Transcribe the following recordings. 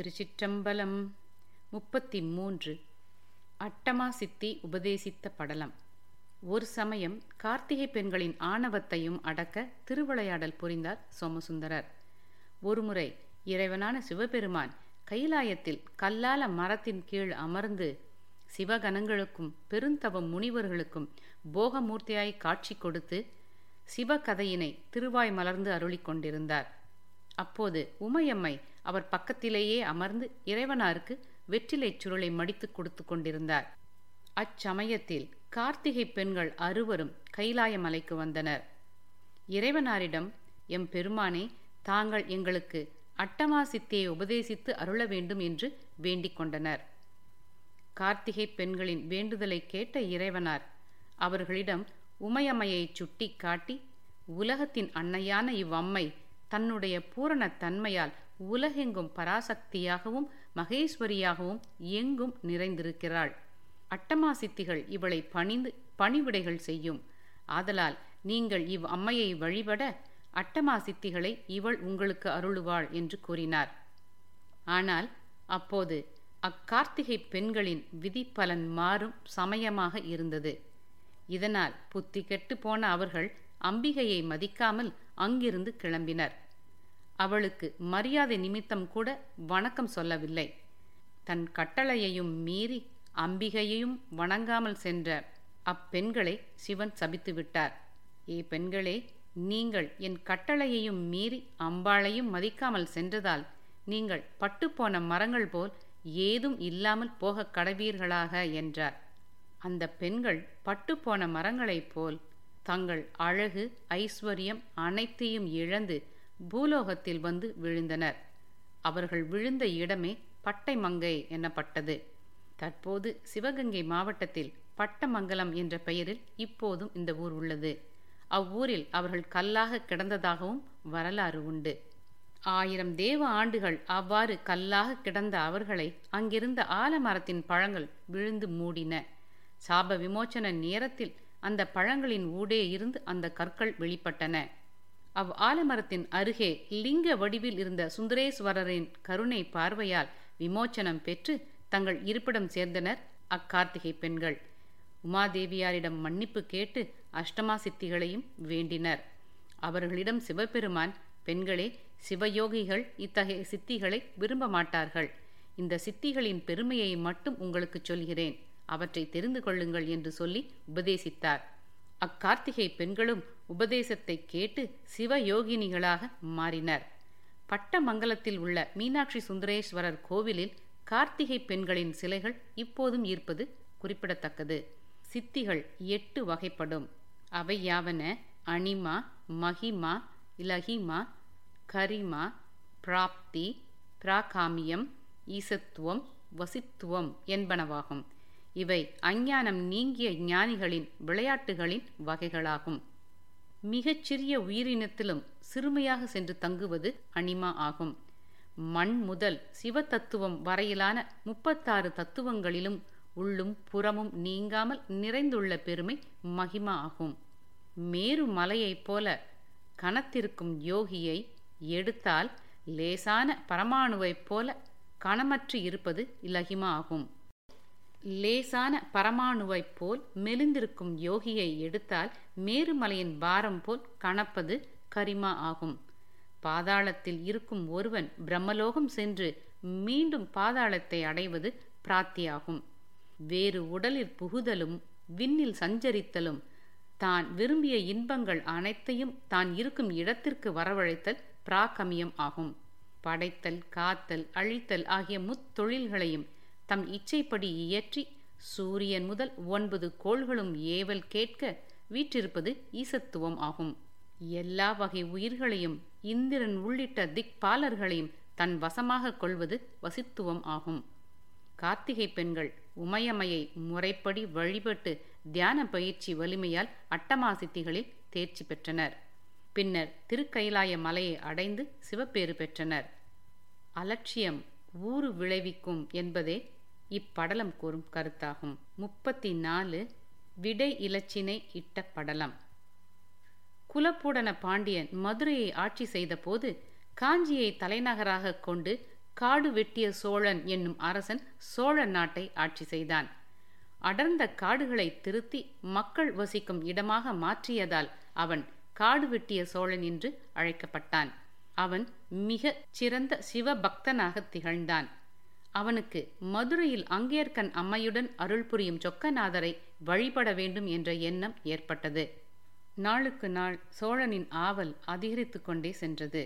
திருச்சிற்றம்பலம் முப்பத்தி மூன்று அட்டமா சித்தி உபதேசித்த படலம். ஒரு சமயம் கார்த்திகை பெண்களின் ஆணவத்தையும் அடக்க திருவிளையாடல் புரிந்தார் சோமசுந்தரர். ஒருமுறை இறைவனான சிவபெருமான் கைலாயத்தில் கல்லால மரத்தின் கீழ் அமர்ந்து சிவகணங்களுக்கும் பெருந்தவ முனிவர்களுக்கும் போகமூர்த்தியாய் காட்சி கொடுத்து சிவகதையினை திருவாய் மலர்ந்து அருளிக் கொண்டிருந்தார். அப்போது உமையம்மை அவர் பக்கத்திலேயே அமர்ந்து இறைவனாருக்கு வெற்றிலைச் சுருளை மடித்து கொடுத்து கொண்டிருந்தார். அச்சமயத்தில் கார்த்திகை பெண்கள் அறுவரும் கைலாய மலைக்கு வந்தனர். இறைவனாரிடம் எம் பெருமானே தாங்கள் எங்களுக்கு அட்டமா சித்தியை உபதேசித்து அருள வேண்டும் என்று வேண்டிக் கொண்டனர். கார்த்திகை பெண்களின் வேண்டுதலை கேட்ட இறைவனார் அவர்களிடம் உமையம்மையை சுட்டி காட்டி உலகத்தின் அன்னையான இவ்வம்மை தன்னுடைய பூரண தன்மையால் உலகெங்கும் பராசக்தியாகவும் மகேஸ்வரியாகவும் எங்கும் நிறைந்திருக்கிறாள். அட்டமா சித்திகள் இவளை பணிந்து பணிவிடைகள் செய்யும். ஆதலால் நீங்கள் இவ் அம்மையை வழிபட அட்டமா சித்திகளை இவள் உங்களுக்கு அருளுவாள் என்று கூறினார். ஆனால் அப்போது அக்கார்த்திகை பெண்களின் விதி பலன் மாறும் சமயமாக இருந்தது. இதனால் புத்தி கெட்டு போன அவர்கள் அம்பிகையை மதிக்காமல் அங்கிருந்து கிளம்பினர். அவளுக்கு மரியாதை நிமித்தம் கூட வணக்கம் சொல்லவில்லை. தன் கட்டளையையும் மீறி அம்பிகையையும் வணங்காமல் சென்ற அப்பெண்களை சிவன் சபித்து விட்டார். ஏ பெண்களே நீங்கள் என் கட்டளையையும் மீறி அம்பாளையும் மதிக்காமல் சென்றதால் நீங்கள் பட்டுப்போன மரங்கள் போல் ஏதும் இல்லாமல் போகக் கடவீர்களாக என்றார். அந்த பெண்கள் பட்டுப்போன மரங்களைப் போல் தங்கள் அழகு ஐஸ்வர்யம் அனைத்தையும் இழந்து பூலோகத்தில் வந்து விழுந்தனர். அவர்கள் விழுந்த இடமே பட்டைமங்கை எனப்பட்டது தற்போது சிவகங்கை மாவட்டத்தில் பட்டமங்கலம் என்ற பெயரில் இப்போதும் இந்த ஊர் உள்ளது. அவ்வூரில் அவர்கள் கல்லாக கிடந்ததாகவும் வரலாறு உண்டு. ஆயிரம் தேவ ஆண்டுகள் அவ்வாறு கல்லாக கிடந்த அவர்களை அங்கிருந்த ஆலமரத்தின் பழங்கள் விழுந்து மூடின. சாப விமோச்சன நேரத்தில் அந்த பழங்களின் ஊடே இருந்து அந்த கற்கள் வெளிப்பட்டன. அவ் ஆலமரத்தின் அருகே லிங்க வடிவில் இருந்த சுந்தரேஸ்வரரின் கருணை பார்வையால் விமோச்சனம் பெற்று தங்கள் இருப்பிடம் சேர்ந்தனர் அக்கார்த்திகை பெண்கள். உமாதேவியாரிடம் மன்னிப்பு கேட்டு அஷ்டமா சித்திகளையும் வேண்டினர். அவர்களிடம் சிவபெருமான் பெண்களே சிவயோகிகள் இத்தகைய சித்திகளை விரும்ப மாட்டார்கள். இந்த சித்திகளின் பெருமையை மட்டும் உங்களுக்கு சொல்கிறேன். அவற்றை தெரிந்து கொள்ளுங்கள் என்று சொல்லி உபதேசித்தார். அக்கார்த்திகை பெண்களும் உபதேசத்தை கேட்டு சிவயோகினிகளாக மாறினர். பட்டமங்கலத்தில் உள்ள மீனாட்சி சுந்தரேஸ்வரர் கோவிலில் கார்த்திகை பெண்களின் சிலைகள் இப்போதும் இருப்பது குறிப்பிடத்தக்கது. சித்திகள் எட்டு வகைப்படும். அவை யாவன? அனிமா மகிமா இலகிமா கரிமா பிராப்தி பிராகாமியம் ஈசத்துவம் வசித்துவம் என்பனவாகும். இவை அஞ்ஞானம் நீங்கிய ஞானிகளின் விளையாட்டுகளின் வகைகளாகும். மிகச்சிறிய உயிரினத்திலும் சிறுமையாக சென்று தங்குவது அனிமா ஆகும். மண் முதல் சிவ தத்துவம் வரையிலான முப்பத்தாறு தத்துவங்களிலும் உள்ளும் புறமும் நீங்காமல் நிறைந்துள்ள பெருமை மகிமா ஆகும். மேரு மலையைப் போல கணத்திருக்கும் யோகியை எடுத்தால் லேசான பரமாணுவைப் போல கணமற்று இருப்பது இலகிமா ஆகும். லேசான பரமாணுவைப் போல் மெலிந்திருக்கும் யோகியை எடுத்தால் மேருமலையின் பாரம் போல் கணப்பது கரிமா ஆகும். பாதாளத்தில் இருக்கும் ஒருவன் பிரம்மலோகம் சென்று மீண்டும் பாதாளத்தை அடைவது பிராத்தியாகும் வேறு உடலில் புகுதலும் விண்ணில் சஞ்சரித்தலும் தான் விரும்பிய இன்பங்கள் அனைத்தையும் தான் இருக்கும் இடத்திற்கு வரவழைத்தல் பிராகமியம் ஆகும். படைத்தல் காத்தல் அழித்தல் ஆகிய முத்தொழில்களையும் தம் இச்சைப்படி இயற்றி சூரியன் முதல் ஒன்பது கோள்களும் ஏவல் கேட்க வீற்றிருப்பது ஈசத்துவம் ஆகும். எல்லா வகை உயிர்களையும் இந்திரன் உள்ளிட்ட திக்பாலர்களையும் தன் வசமாக கொள்வது வசித்துவம் ஆகும். கார்த்திகை பெண்கள் உமையமையை முறைப்படி வழிபட்டு தியான பயிற்சி வலிமையால் அட்டமா சித்திகளில் தேர்ச்சி பெற்றனர். பின்னர் திருக்கைலாய மலையை அடைந்து சிவப்பேறு பெற்றனர். அலட்சியம் ஊறு விளைவிக்கும் என்பதே இப்படலம் கூறும் கருத்தாகும். முப்பத்தி நாலு விடை இலச்சினை இட்ட படலம். குலப்பூடன பாண்டியன் மதுரையை ஆட்சி செய்தபோது காஞ்சியை தலைநகராக கொண்டு காடு வெட்டிய சோழன் என்னும் அரசன் சோழ நாட்டை ஆட்சி செய்தான். அடர்ந்த காடுகளை திருத்தி மக்கள் வசிக்கும் இடமாக மாற்றியதால் அவன் காடு வெட்டிய சோழன் என்று அழைக்கப்பட்டான். அவன் மிக சிறந்த சிவபக்தனாக திகழ்ந்தான். அவனுக்கு மதுரையில் அங்கேற்கன் அம்மையுடன் அருள் புரியும் சொக்கநாதரை வழிபட வேண்டும் என்ற எண்ணம் ஏற்பட்டது. நாளுக்கு நாள் சோழனின் ஆவல் அதிகரித்து கொண்டே சென்றது.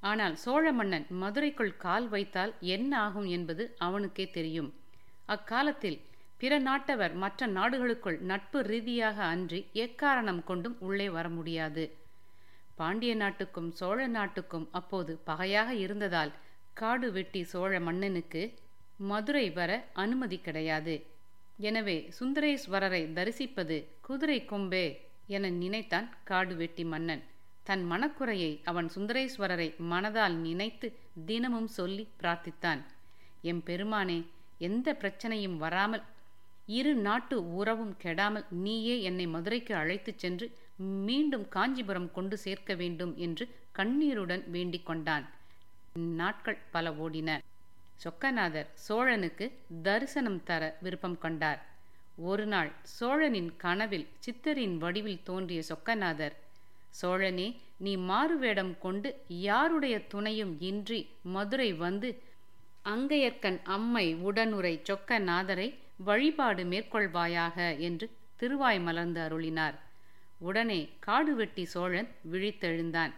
ஆனால் சோழ மன்னன் மதுரைக்குள் கால் வைத்தால் என்ன ஆகும் என்பது அவனுக்கே தெரியும். அக்காலத்தில் பிற நாட்டவர் மற்ற நாடுகளுக்குள் நட்பு ரீதியாக அன்றி எக்காரணம் கொண்டும் உள்ளே வர முடியாது. பாண்டிய நாட்டுக்கும் சோழ நாட்டுக்கும் அப்போது பகையாக இருந்ததால் காடு வெட்டி சோழ மன்னனுக்கு மதுரை வர அனுமதி கிடையாது. எனவே சுந்தரேஸ்வரரை தரிசிப்பது குதிரை கொம்பே என நினைத்தான் காடு வெட்டி மன்னன். தன் மனக்குறையை அவன் சுந்தரேஸ்வரரை மனதால் நினைத்து தினமும் சொல்லி பிரார்த்தித்தான். எம் பெருமானே எந்த பிரச்சனையும் வராமல் இரு நாட்டு உறவும் கெடாமல் நீயே என்னை மதுரைக்கு அழைத்துச் சென்று மீண்டும் காஞ்சிபுரம் கொண்டு சேர்க்க வேண்டும் என்று கண்ணீருடன் வேண்டிக் கொண்டான். நாட்கள் பல ஓடின. சொக்கநாதர் சோழனுக்கு தரிசனம் தர விருப்பம் கொண்டார். ஒரு நாள் சோழனின் கனவில் சித்தரின் வடிவில் தோன்றிய சொக்கநாதர் சோழனே நீ மாறுவேடம் கொண்டு யாருடைய துணையும் இன்றி மதுரை வந்து அங்கையர்க்கன் அம்மை உடனுரை சொக்கநாதரை வழிபாடு மேற்கொள்வாயாக என்று திருவாய் மலர்ந்து அருளினார். உடனே காடு வெட்டி சோழன் விழித்தெழுந்தான்.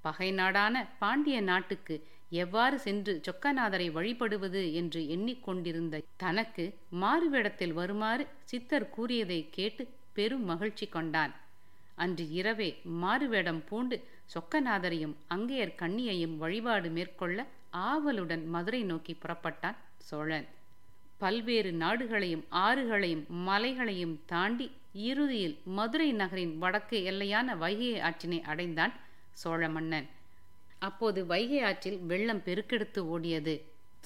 பகை நாடான பாண்டிய நாட்டுக்கு எவ்வாறு சென்று சொக்கநாதரை வழிபடுவது என்று எண்ணிக்கொண்டிருந்த தனக்கு மாறுவேடத்தில் வருமாறு சித்தர் கூறியதை கேட்டு பெரும் மகிழ்ச்சி கொண்டான். அன்று இரவே மாறுவேடம் பூண்டு சொக்கநாதரையும் அங்கேயர் கண்ணியையும் வழிபாடு மேற்கொள்ள ஆவலுடன் மதுரை நோக்கி புறப்பட்டான் சோழன். பல்வேறு நாடுகளையும் ஆறுகளையும் மலைகளையும் தாண்டி இறுதியில் மதுரை நகரின் வடக்கு எல்லையான வைகை ஆற்றினை அடைந்தான் சோழ மன்னன். அப்போது வைகை ஆற்றில் வெள்ளம் பெருக்கெடுத்து ஓடியது.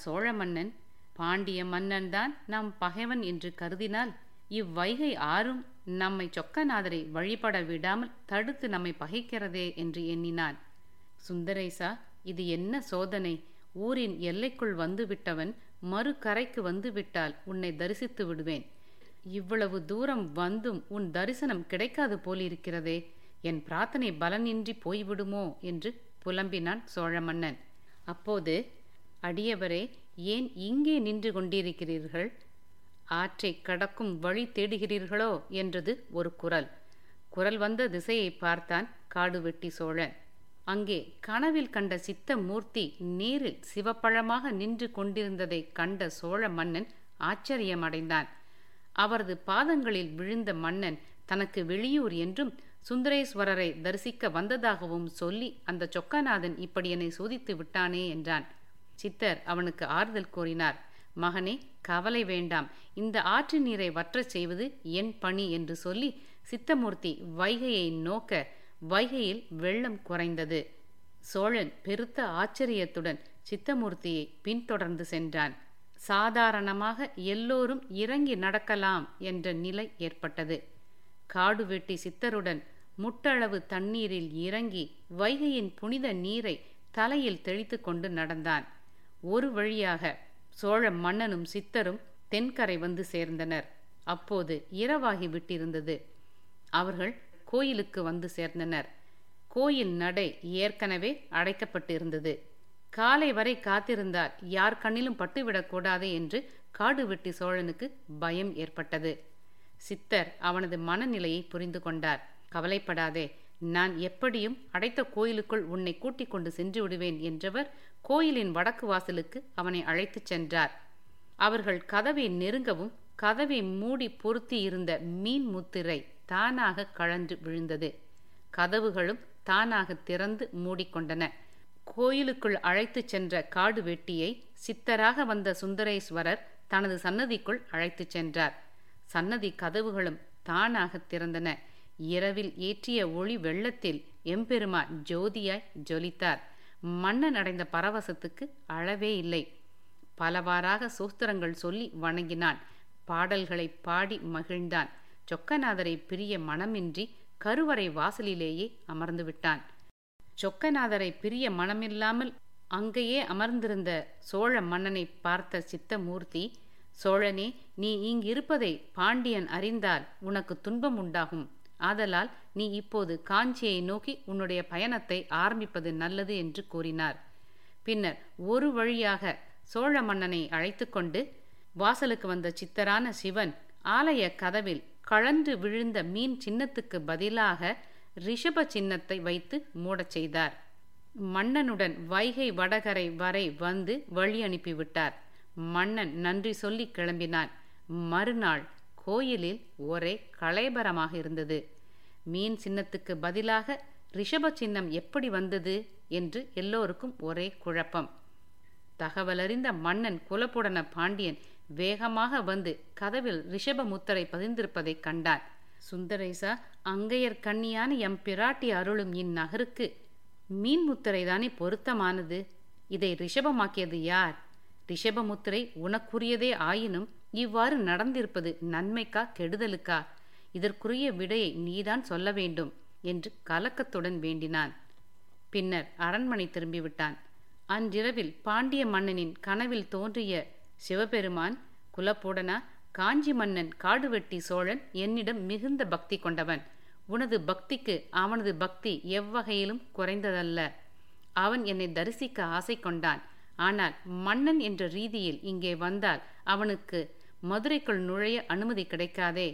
சோழ மன்னன் பாண்டிய மன்னன் தான் நம் பகைவன் என்று கருதினால் இவ்வைகை ஆறும் நம்மை சொக்கநாதரை வழிபட விடாமல் தடுத்து நம்மை பகைக்கிறதே என்று எண்ணினான். சுந்தரேசா இது என்ன சோதனை? ஊரின் எல்லைக்குள் வந்துவிட்டவன் மறு கரைக்கு வந்துவிட்டால் உன்னை தரிசித்து விடுவேன். இவ்வளவு தூரம் வந்தும் உன் தரிசனம் கிடைக்காது போலிருக்கிறதே. என் பிரார்த்தனை பலனின்றி போய்விடுமோ? என்று புலம்பினான் சோழ மன்னன் அப்போது அடியவரே ஏன் இங்கே நின்று கொண்டிருக்கிறீர்கள்? ஆற்றை கடக்கும் வழி தேடுகிறீர்களோ? என்றது ஒரு குரல். குரல் வந்த திசையை பார்த்தான் காடு வெட்டி சோழன். அங்கே கனவில் கண்ட சித்த மூர்த்தி நீரில் சிவப்பழமாக நின்று கொண்டிருந்ததை கண்ட சோழ மன்னன் ஆச்சரியமடைந்தான். அவரது பாதங்களில் விழுந்த மன்னன் தனக்கு வெளியூர் என்றும் சுந்தரேஸ்வரரை தரிசிக்க வந்ததாகவும் சொல்லி அந்த சொக்கநாதன் இப்படி என்னை சோதித்து விட்டானே என்றான். சித்தர் அவனுக்கு ஆறுதல் கூறினார். மகனே கவலை வேண்டாம். இந்த ஆற்று நீரை வற்றச் செய்வது என் பணி என்று சொல்லி சித்தமூர்த்தி வைகையை நோக்க வைகையில் வெள்ளம் குறைந்தது. சோழன் பெருத்த ஆச்சரியத்துடன் சித்தமூர்த்தியை பின்தொடர்ந்து சென்றான். சாதாரணமாக எல்லோரும் இறங்கி நடக்கலாம் என்ற நிலை ஏற்பட்டது. காடு வெட்டி சித்தருடன் முட்டளவு தண்ணீரில் இறங்கி வைகையின் புனித நீரை தலையில் தெளித்து கொண்டு நடந்தான். ஒரு வழியாக சோழ மன்னனும் சித்தரும் தென்கரை வந்து சேர்ந்தனர். அப்போது இரவாகி விட்டிருந்தது. அவர்கள் கோயிலுக்கு வந்து சேர்ந்தனர். கோயில் நடை ஏற்கனவே அடைக்கப்பட்டிருந்தது. காலை வரை காத்திருந்தால் யார் கண்ணிலும் பட்டுவிடக்கூடாது என்று காடு வெட்டி சோழனுக்கு பயம் ஏற்பட்டது. சித்தர் அவனது மனநிலையை புரிந்து கொண்டார். கவலைப்படாதே நான் எப்படியும் அடைத்த கோயிலுக்குள் உன்னை கூட்டிக் கொண்டு சென்று விடுவேன் என்றவர் கோயிலின் வடக்கு வாசலுக்கு அவனை அழைத்துச் சென்றார். அவர்கள் கதவை நெருங்கவும் கதவை மூடி பொருத்தி இருந்த மீன் முத்திரை தானாக கழன்று விழுந்தது. கதவுகளும் தானாக திறந்து மூடிக்கொண்டன. கோயிலுக்குள் அழைத்துச் சென்ற காடு வெட்டியை சித்தராக வந்த சுந்தரேஸ்வரர் தனது சன்னதிக்குள் அழைத்துச் சென்றார். சன்னதி கதவுகளும் தானாக திறந்தன. இரவில் ஏற்றிய ஒளி வெள்ளத்தில் எம்பெருமான் ஜோதியாய் ஜொலித்தார். மன்னன் அடைந்த பரவசத்துக்கு அளவே இல்லை. பலவாறாக சூஸ்திரங்கள் சொல்லி வணங்கினான். பாடல்களை பாடி மகிழ்ந்தான். சொக்கநாதரை பிரிய மனமின்றி கருவறை வாசலிலேயே அமர்ந்து விட்டான். சொக்கநாதரை பிரிய மனமில்லாமல் அங்கேயே அமர்ந்திருந்த சோழ மன்னனை பார்த்த சித்தமூர்த்தி சோழனே நீ இங்கிருப்பதை பாண்டியன் அறிந்தால் உனக்கு துன்பம் உண்டாகும். ஆதலால் நீ இப்போது காஞ்சியை நோக்கி உன்னுடைய பயணத்தை ஆரம்பிப்பது நல்லது என்று கூறினார். பின்னர் ஒரு வழியாக சோழ மன்னனை அழைத்து கொண்டு வாசலுக்கு வந்த சித்தரான சிவன் ஆலய கதவில் கழன்று விழுந்த மீன் சின்னத்துக்கு பதிலாக ரிஷப சின்னத்தை வைத்து மூடச் செய்தார். மன்னனுடன் வைகை வடகரை வரை வந்து வழி அனுப்பிவிட்டார் மன்னன் நன்றி சொல்லி கிளம்பினான். மறுநாள் கோயிலில் ஒரே கலைபரமாக இருந்தது. மீன் சின்னத்துக்கு பதிலாக ரிஷப சின்னம் எப்படி வந்தது என்று எல்லோருக்கும் ஒரே குழப்பம். தகவலறிந்த மன்னன் குலப்புடன பாண்டியன் வேகமாக வந்து கதவில் ரிஷப முத்தரை பதிந்திருப்பதைக் கண்டான். சுந்தரேசா அங்கையர் கண்ணியான எம் பிராட்டி அருளும் இந்நகருக்கு மீன் முத்திரை தானே பொருத்தமானது? இதை ரிஷபமாக்கியது யார்? ரிஷபமுத்திரை உனக்குரியதே ஆயினும் இவ்வாறு நடந்திருப்பது நன்மைக்கா கெடுதலுக்கா? இதற்குரிய விடையை நீதான் சொல்ல வேண்டும் என்று கலக்கத்துடன் வேண்டினான். பின்னர் அரண்மனை திரும்பிவிட்டான். அன்றிரவில் பாண்டிய மன்னனின் கனவில் தோன்றிய சிவபெருமான் குலப்போடனா காஞ்சி மன்னன் காடுவெட்டி சோழன் என்னிடம் மிகுந்த பக்தி கொண்டவன். உனது பக்திக்கு அவனது பக்தி எவ்வகையிலும் குறைந்ததல்ல. அவன் என்னை தரிசிக்க ஆசை கொண்டான். ஆனால் மன்னன் என்ற ரீதியில் இங்கே வந்தால் அவனுக்கு மதுரைக்குள் நுழைய அனுமதி கிடைக்காதே.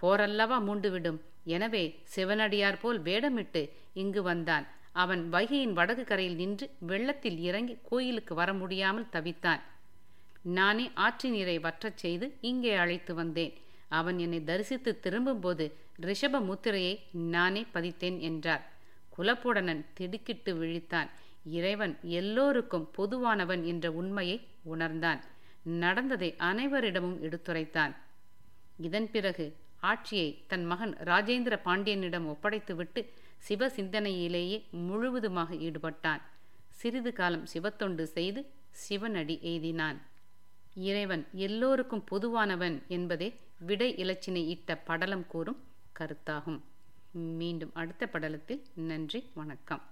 போரல்லவா மூண்டுவிடும். எனவே சிவனடியார் போல் வேடமிட்டு இங்கு வந்தான். அவன் வைகையின் வடக்கு கரையில் நின்று வெள்ளத்தில் இறங்கி கோயிலுக்கு வர முடியாமல் தவித்தான். நானே ஆற்று நீரை வற்றச் செய்து இங்கே அழைத்து வந்தேன். அவன் என்னை தரிசித்து திரும்பும்போது ரிஷப முத்திரையை நானே பதித்தேன் என்றார். குலப்புடனன் திடுக்கிட்டு விழித்தான். இறைவன் எல்லோருக்கும் பொதுவானவன் என்ற உண்மையை உணர்ந்தான். நடந்ததை அனைவரிடமும் எடுத்துரைத்தான். இதன் பிறகு ஆட்சியை தன் மகன் ராஜேந்திர பாண்டியனிடம் ஒப்படைத்துவிட்டு சிவ சிந்தனையிலேயே முழுவதுமாக ஈடுபட்டான். சிறிது காலம் சிவத்தொண்டு செய்து சிவனடி எய்தினான். இறைவன் எல்லோருக்கும் பொதுவானவன் என்பதே விடை இலச்சினை இட்ட படலம் கூறும் கருத்தாகும். மீண்டும் அடுத்த படலத்தில் நன்றி வணக்கம்.